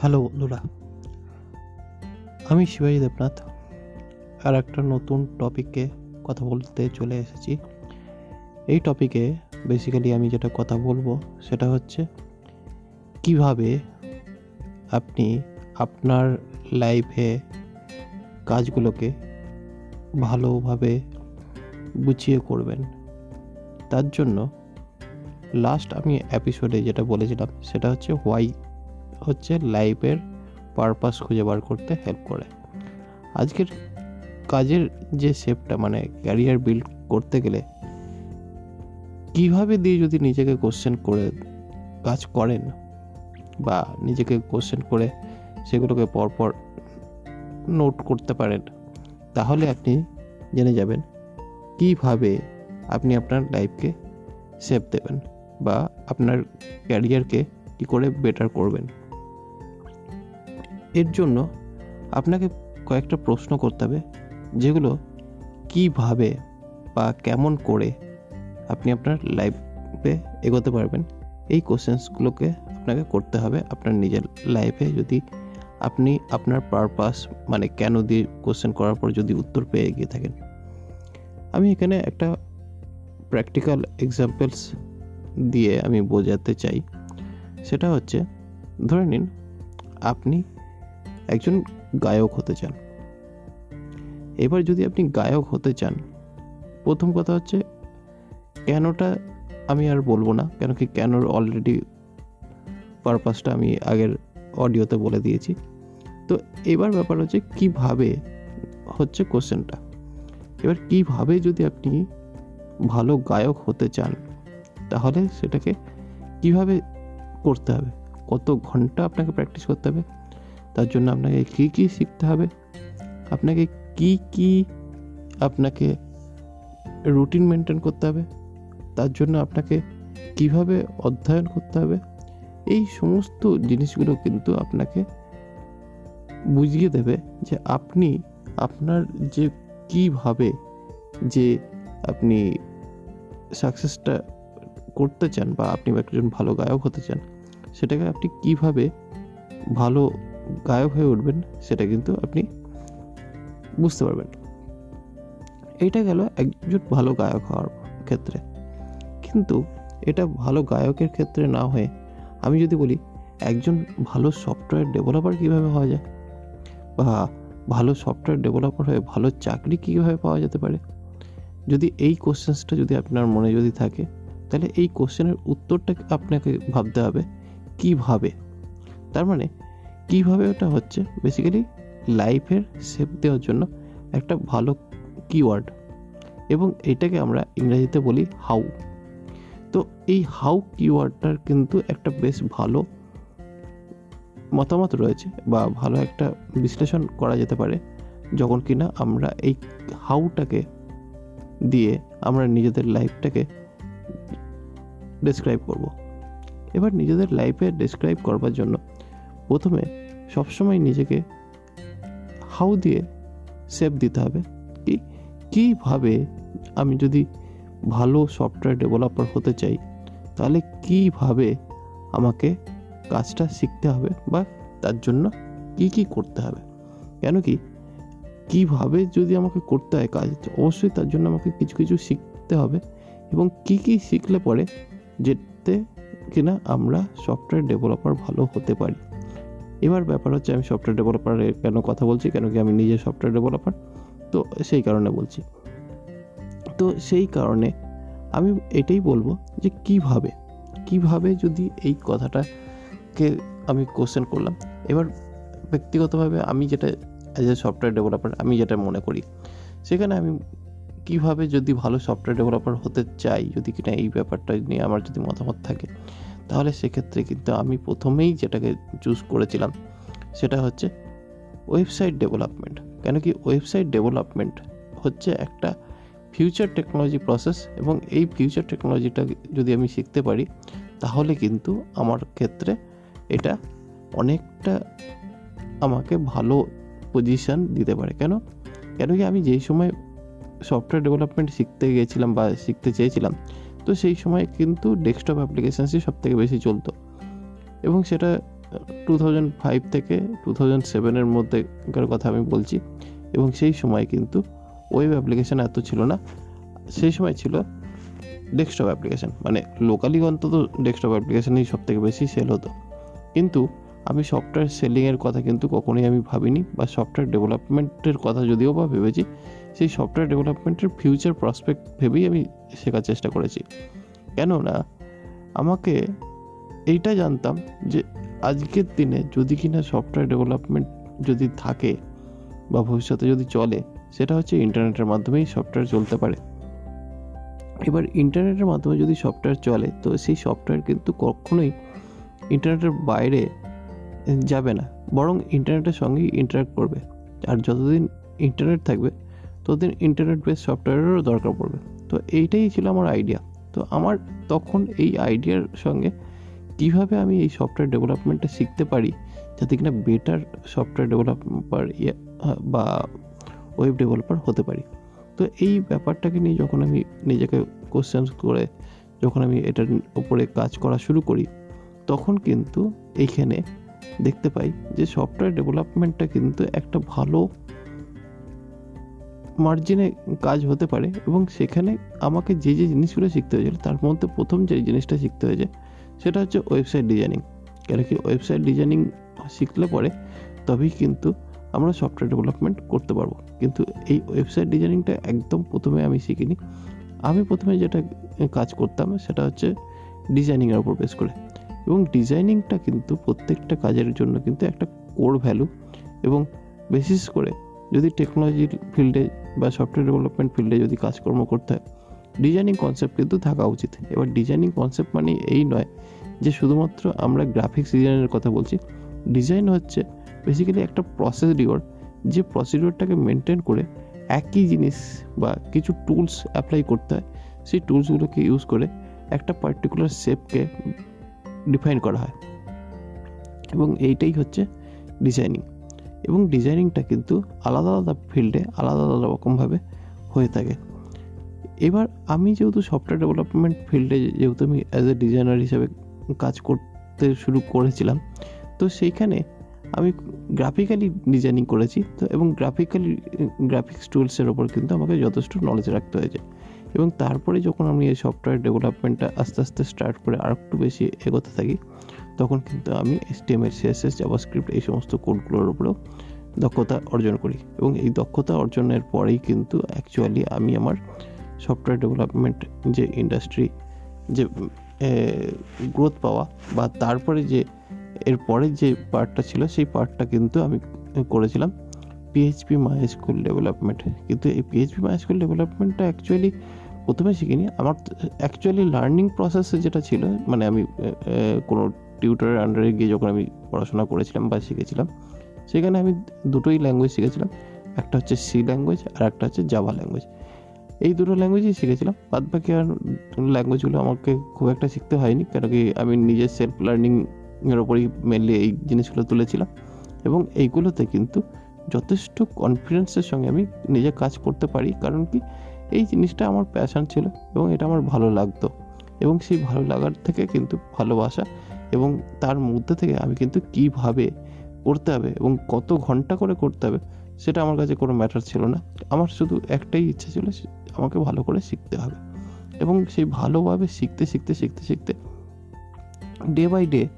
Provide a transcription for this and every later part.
Hello, বন্ধুরা। আমি শিবাজি দেবনাথ, আর একটা নতুন টপিকে কথা বলতে চলে এসেছি। এই টপিকে বেসিক্যালি আমি যেটা কথা বলব, সেটা হচ্ছে কীভাবে আপনি আপনার লাইফে কাজগুলোকে ভালোভাবে গুছিয়ে করবেন। তার জন্য লাস্ট আমি এপিসোডে যেটা বলেছিলাম, সেটা হচ্ছে হোয়াই হচ্ছে লাইফের পারপাস খুঁজে বার করতে হেল্প করে। আজকের কাজের যে শেপটা মানে ক্যারিয়ার বিল্ড করতে গেলে, কীভাবে দিয়ে যদি নিজেকে কোশ্চেন করে কাজ করেন বা নিজেকে কোশ্চেন করে সেগুলোকে পরপর নোট করতে পারেন, তাহলে আপনি জেনে যাবেন কীভাবে আপনি আপনার লাইফকে সেভ দেবেন বা আপনার ক্যারিয়ারকে কী করে বেটার করবেন। এর জন্য আপনাকে কয়েকটা প্রশ্ন করতে হবে, যেগুলো কীভাবে বা কেমন করে আপনি আপনার লাইফে এগোতে পারবেন। এই কোশ্চেন্সগুলোকে আপনাকে করতে হবে আপনার নিজের লাইফে যদি আপনি আপনার পারপাস মানে কেন দিয়ে কোশ্চেন করার পর যদি উত্তর পেয়ে গিয়ে থাকেন। আমি এখানে একটা প্র্যাকটিক্যাল এক্সাম্পলস দিয়ে আমি বোঝাতে চাই। সেটা হচ্ছে, ধরে নিন, আপনি একজন গায়ক হতে চান। এবার যদি আপনি গায়ক হতে চান, প্রথম কথা হচ্ছে, কেনটা আমি আর বলব না, কেন কি কেনর অলরেডি পারপাসটা আমি আগের অডিওতে বলে দিয়েছি। তো এবার ব্যাপার হচ্ছে, কীভাবে হচ্ছে কোশ্চেনটা এবার কীভাবে যদি আপনি ভালো গায়ক হতে চান, তাহলে সেটাকে কীভাবে করতে হবে? কত ঘণ্টা আপনাকে প্র্যাকটিস করতে হবে? তার জন্য আপনাকে কী কী শিখতে হবে? আপনাকে কি কি আপনাকে রুটিন মেনটেন করতে হবে? তার জন্য আপনাকে কীভাবে অধ্যয়ন করতে হবে? এই সমস্ত জিনিসগুলো কিন্তু আপনাকে বুঝিয়ে দেবে যে আপনি আপনার যে কীভাবে যে আপনি সাকসেসটা করতে চান বা আপনি একজন ভালো গায়ক হতে চান, সেটাকে আপনি কীভাবে ভালো গায়ক হয়ে উঠবেন, সেটা কিন্তু আপনি বুঝতে পারবেন। এইটা গেল একজন ভালো গায়ক হওয়ার ক্ষেত্রে। কিন্তু এটা ভালো গায়কের ক্ষেত্রে না হয়ে আমি যদি বলি, একজন ভালো সফটওয়্যার ডেভেলপার কীভাবে হওয়া যায়? বা ভালো সফটওয়্যার ডেভেলপার হয়ে ভালো চাকরি কীভাবে পাওয়া যেতে পারে? যদি এই কোশ্চেন্সটা যদি আপনার মনে যদি থাকে, তাহলে এই কোশ্চেনের উত্তরটা আপনাকে ভাবতে হবে, কীভাবে? তার মানে কীভাবে ওটা হচ্ছে? বেসিক্যালি লাইফের সেভ দেওয়ার জন্য একটা ভালো কিওয়ার্ড এবং এটাকে আমরা ইংরেজিতে বলি হাউ তো এই হাউ কিওয়ার্ডটার কিন্তু একটা বেশ ভালো মতামত রয়েছে বা ভালো একটা বিশ্লেষণ করা যেতে পারে যখন কিনা আমরা এই হাউটাকে দিয়ে আমরা নিজেদের লাইফটাকে ডেসক্রাইব করব। এবার নিজেদের লাইফে ডেসক্রাইব করবার জন্য প্রথমে সবসময় নিজেকে হাউ দিয়ে সেভ দিতে হবে। কি, কীভাবে আমি যদি ভালো সফটওয়্যার ডেভেলপার হতে চাই, তাহলে কীভাবে আমাকে কাজটা শিখতে হবে বা তার জন্য কি কি করতে হবে? কেন কি, কীভাবে যদি আমাকে করতে হয় কাজ অবশ্যই তার জন্য আমাকে কিছু কিছু শিখতে হবে এবং কি কি শিখলে পরে যেতে কিনা আমরা সফটওয়্যার ডেভেলপার ভালো হতে পারি। এবার ব্যাপার হচ্ছে আমি সফটওয়্যার ডেভেলপারের কেন কথা বলছি, কেন কি আমি নিজে সফটওয়্যার ডেভেলপার তো সেই কারণে বলছি। তো সেই কারণে আমি এটাই বলব যে কীভাবে কীভাবে যদি এই কথাটাকে আমি কোশ্চেন করলাম, এবার ব্যক্তিগতভাবে আমি যেটা অ্যাজ এ সফটওয়্যার ডেভেলপার আমি যেটা মনে করি, সেখানে আমি কীভাবে যদি ভালো সফটওয়্যার ডেভেলপার হতে চাই, যদি কিনা এই ব্যাপারটা নিয়ে আমার যদি মতামত থাকে তাহলে সেক্ষেত্রে কিন্তু আমি প্রথমেই যেটাকে চুজ করেছিলাম, সেটা হচ্ছে ওয়েবসাইট ডেভেলপমেন্ট কেন কি ওয়েবসাইট ডেভেলপমেন্ট হচ্ছে একটা ফিউচার টেকনোলজি প্রসেস এবং এই ফিউচার টেকনোলজিটা যদি আমি শিখতে পারি, তাহলে কিন্তু আমার ক্ষেত্রে এটা অনেকটা আমাকে ভালো পজিশান দিতে পারে। কেন? কেন কি আমি যেই সময় সফটওয়্যার ডেভেলপমেন্ট শিখতে গিয়েছিলাম বা শিখতে চেয়েছিলাম তো সেই সময় কিন্তু ডেস্কটপ অ্যাপ্লিকেশানসই সব থেকে বেশি চলতো। এবং সেটা টু থাউজেন্ড ফাইভ থেকে টু থাউজেন্ড সেভেনের মধ্যেকার কথা আমি বলছি। এবং সেই সময় কিন্তু ওয়েব অ্যাপ্লিকেশান এত ছিল না। সেই সময় ছিল ডেস্কটপ অ্যাপ্লিকেশান মানে লোকালি অন্তত ডেস্কটপ অ্যাপ্লিকেশানই সব থেকে বেশি সেল হতো। কিন্তু আমি সফটওয়্যার সেলিংয়ের কথা কিন্তু কখনোই আমি ভাবিনি, বা সফটওয়্যার ডেভেলপমেন্টের কথা যদিও বা ভেবেছি সেই সফটওয়্যার ডেভেলপমেন্টের ফিউচার প্রসপেক্ট ভেবেই আমি শেখার চেষ্টা করেছি। কেননা, আমাকে এইটা জানতাম যে আজকের দিনে যদি কিনা সফটওয়্যার ডেভেলপমেন্ট যদি থাকে বা ভবিষ্যতে যদি চলে, সেটা হচ্ছে ইন্টারনেটের মাধ্যমেই সফটওয়্যার চলতে পারে। এবার ইন্টারনেটের মাধ্যমে যদি সফটওয়্যার চলে, তো সেই সফটওয়্যার কিন্তু কখনোই ইন্টারনেটের বাইরে যাবে না, বরং ইন্টারনেটের সঙ্গেই ইন্টারাক্ট করবে। আর যতদিন ইন্টারনেট থাকবে ততদিন ইন্টারনেট বেস সফটওয়্যারেরও দরকার পড়বে। তো এইটাই ছিল আমার আইডিয়া তো আমার তখন এই আইডিয়ার সঙ্গে কীভাবে আমি এই সফটওয়্যার ডেভেলপমেন্টটা শিখতে পারি, যাতে কিনা বেটার সফটওয়্যার ডেভেলপার বা ওয়েব ডেভেলপার হতে পারি। তো এই ব্যাপারটাকে নিয়ে যখন আমি নিজেকে কোশ্চেন করে যখন আমি এটার উপরে কাজ করা শুরু করি, তখন কিন্তু এইখানে দেখতে পাই যে সফটওয়্যার ডেভেলপমেন্টটা কিন্তু একটা ভালো মার্জিনে কাজ হতে পারে এবং সেখানে আমাকে যে যে জিনিসগুলো শিখতে হয়েছিল, তার মধ্যে প্রথম যে জিনিসটা শিখতে হয়েছে, সেটা হচ্ছে ওয়েবসাইট ডিজাইনিং কেন কি ওয়েবসাইট ডিজাইনিং শিখলে পরে তবেই কিন্তু আমরা সফটওয়্যার ডেভেলপমেন্ট করতে পারব। কিন্তু এই ওয়েবসাইট ডিজাইনিংটা একদম প্রথমে আমি শিখিনি। আমি প্রথমে যেটা কাজ করতাম, সেটা হচ্ছে ডিজাইনিংয়ের উপর বেস করে। এবং ডিজাইনিংটা কিন্তু প্রত্যেকটা কাজের জন্য কিন্তু একটা কোর ভ্যালু এবং বিশেষ করে যদি টেকনোলজির ফিল্ডে বা সফটওয়্যার ডেভেলপমেন্ট ফিল্ডে যদি কাজকর্ম করতে হয় ডিজাইনিং কনসেপ্ট কিন্তু থাকা উচিত। এবার ডিজাইনিং কনসেপ্ট মানে এই নয় যে শুধুমাত্র আমরা গ্রাফিক্স ডিজাইনের কথা বলছি ডিজাইন হচ্ছে বেসিক্যালি একটা প্রসেস রিওয়ার্ড যে প্রসিডিওরটাকে মেনটেন করে একই জিনিস বা কিছু টুলস অ্যাপ্লাই করতে হয়, সেই টুলসগুলোকে ইউজ করে একটা পার্টিকুলার শেপকে ডিফাইন করা হয়। এবং এইটাই হচ্ছে ডিজাইনিং এবং ডিজাইনিংটা কিন্তু আলাদা আলাদা ফিল্ডে আলাদা আলাদা রকমভাবে হয়ে থাকে। এবার আমি যেহেতু সফটওয়্যার ডেভেলপমেন্ট ফিল্ডে যেহেতু আমি অ্যাজ এ ডিজাইনার হিসাবে কাজ করতে শুরু করেছিলাম, তো সেইখানে আমি গ্রাফিক্যালি ডিজাইনিং করেছি। তো এবং গ্রাফিক্যালি গ্রাফিক্স টুলসের ওপর কিন্তু আমাকে যথেষ্ট নলেজ রাখতে হয়েছে। এবং তারপরে যখন আমি এই সফটওয়্যার ডেভেলপমেন্টটা আস্তে আস্তে স্টার্ট করে আর একটু বেশি এগোতে থাকি, তখন কিন্তু আমি এসটিএমএল সিএসএস জাভাস্ক্রিপ্ট এই সমস্ত কোডগুলোর উপরেও দক্ষতা অর্জন করি। এবং এই দক্ষতা অর্জনের পরেই কিন্তু অ্যাকচুয়ালি আমি আমার সফটওয়্যার ডেভেলপমেন্ট যে ইন্ডাস্ট্রি যে গ্রোথ পাওয়া বা তারপরে যে, এর পরে যে পার্টটা ছিল সেই পার্টটা কিন্তু আমি করেছিলাম পিএইচপি মাই স্কুল ডেভেলপমেন্ট কিন্তু এই পিএইচপি মাই স্কুল ডেভেলপমেন্টটা অ্যাকচুয়ালি প্রথমে শিখিনি। আমার অ্যাকচুয়ালি লার্নিং প্রসেসে যেটা ছিল মানে আমি কোনো টিউটারের আন্ডারে গিয়ে যখন আমি পড়াশোনা করেছিলাম বা শিখেছিলাম, সেখানে আমি দুটোই ল্যাঙ্গুয়েজ শিখেছিলাম। একটা হচ্ছে সি ল্যাঙ্গুয়েজ আর একটা হচ্ছে জাভা ল্যাঙ্গুয়েজ এই দুটো ল্যাঙ্গুয়েজই শিখেছিলাম। বাদ বাকি আর ল্যাঙ্গুয়েজগুলো আমাকে খুব একটা শিখতে হয়নি কেন কি আমি নিজের সেলফ লার্নিংয়ের ওপরই মেনলি এই জিনিসগুলো তুলেছিলাম। এবং এইগুলোতে কিন্তু যথেষ্ট কনফিডেন্সের সঙ্গে আমি নিজে কাজ করতে পারি। কারণ কি? এই জিনিসটা আমার প্যাশান ছিল এবং এটা আমার ভালো লাগতো। এবং সেই ভালো লাগার থেকে কিন্তু ভালোবাসা এবং তার মধ্যে থেকে আমি কিন্তু কীভাবে করতে হবে এবং কত ঘণ্টা করে করতে হবে সেটা আমার কাছে কোনো ম্যাটার ছিল না। আমার শুধু একটাই ইচ্ছা ছিল আমাকে ভালো করে শিখতে হবে। এবং সেই ভালোভাবে শিখতে শিখতে শিখতে শিখতে ডে বাই ডে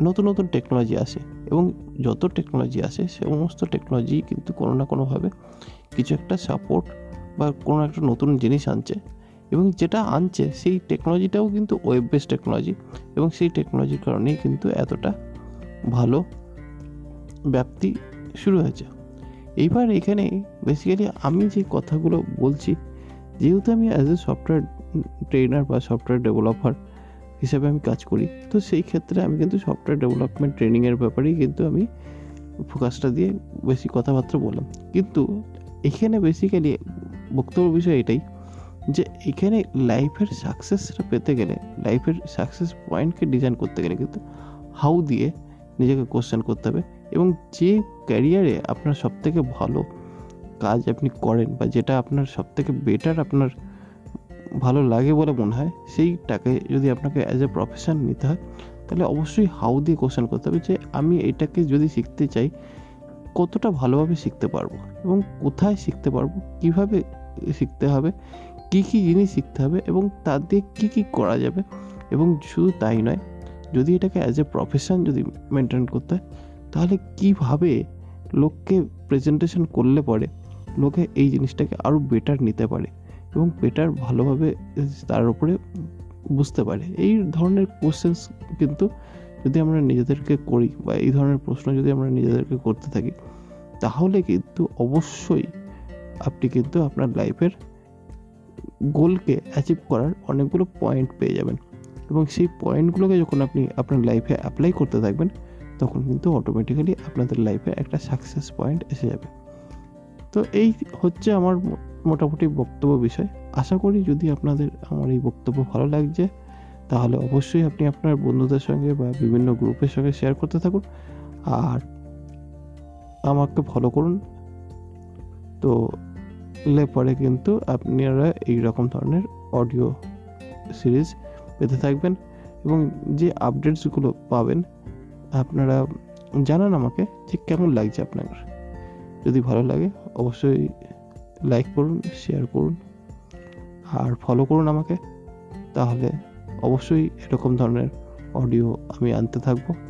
নতুন নতুন টেকনোলজি আসে এবং যত টেকনোলজি আসে সমস্ত টেকনোলজি কিন্তু কোনো না কোনোভাবে কিছু একটা সাপোর্ট বা কোনো একটা নতুন জিনিস আনছে এবং যেটা আনছে সেই টেকনোলজিটাও কিন্তু ওয়েব বেস টেকনোলজি এবং সেই টেকনোলজির কারণেই কিন্তু এতটা ভালো ব্যাপ্তি শুরু হয়েছে। এইবার এখানে বেসিক্যালি আমি যে কথাগুলো বলছি, যেহেতু আমি অ্যাজ এ সফটওয়্যার ট্রেনার বা সফটওয়্যার ডেভেলপার হিসেবে আমি কাজ করি, তো সেই ক্ষেত্রে আমি কিন্তু সফটওয়্যার ডেভেলপমেন্ট ট্রেনিংয়ের ব্যাপারেই কিন্তু আমি ফোকাসটা দিয়ে বেশি কথাবার্তা বললাম। কিন্তু এখানে বেসিক্যালি বক্তব্য বিষয় এটাই যে এখানে লাইফের সাকসেসটা পেতে গেলে লাইফের সাকসেস পয়েন্টকে ডিজাইন করতে গেলে কিন্তু হাউ দিয়ে নিজেকে কোশ্চেন করতে হবে এবং যে ক্যারিয়ারে আপনার সবথেকে ভালো কাজ আপনি করেন বা যেটা আপনার সবথেকে বেটার আপনার ভালো লাগে বলে মনে হয়, সেইটাকে যদি আপনাকে অ্যাজ এ প্রফেশন নিতে হয়, তাহলে অবশ্যই হাউ দিয়ে কোশ্চেন করতে হবে যে আমি এটাকে যদি শিখতে চাই, কতটা ভালোভাবে শিখতে পারব এবং কোথায় শিখতে পারব, কীভাবে শিখতে হবে, কী কী জিনিস শিখতে হবে এবং তার দিয়ে কী কী করা যাবে এবং শুধু তাই নয়, যদি এটাকে অ্যাজ এ প্রফেশন যদি মেনটেন করতে হয়, তাহলে কীভাবে লোককে প্রেজেন্টেশন করলে পরে লোকে এই জিনিসটাকে আরও বেটার নিতে পারে এবং বেটার ভালোভাবে তার উপরে বুঝতে পারে? এই ধরনের কোশ্চেন্স কিন্তু যদি আমরা নিজেদেরকে করি বা এই ধরনের প্রশ্ন যদি আমরা নিজেদেরকে করতে থাকি, তাহলে কিন্তু অবশ্যই আপনি কিন্তু আপনার লাইফের গোলকে অ্যাচিভ করার অনেকগুলো পয়েন্ট পেয়ে যাবেন। এবং সেই পয়েন্টগুলোকে যখন আপনি আপনার লাইফে অ্যাপ্লাই করতে থাকবেন, তখন কিন্তু অটোমেটিক্যালি আপনাদের লাইফে একটা সাকসেস পয়েন্ট এসে যাবে। তো এই হচ্ছে আমার মোটামুটি বক্তব্য বিষয়। আশা করি যদি আপনাদের আমার এই বক্তব্য ভালো লাগছে, তাহলে অবশ্যই আপনি আপনার বন্ধুদের সঙ্গে বা বিভিন্ন গ্রুপের সঙ্গে শেয়ার করতে থাকুন। আর আমাকে ফলো করুন। তো লে পরে কিন্তু আপনারা এই রকম ধরনের অডিও সিরিজ পেতে থাকবেন এবং যে আপডেটসগুলো পাবেন, আপনারা জানান আমাকে যে কেমন লাগছে আপনার। যদি ভালো লাগে, অবশ্যই লাইক করুন শেয়ার করুন, আর ফলো করুন আমাকে। তাহলে অবশ্যই এরকম ধরনের অডিও আমি আনতে থাকব।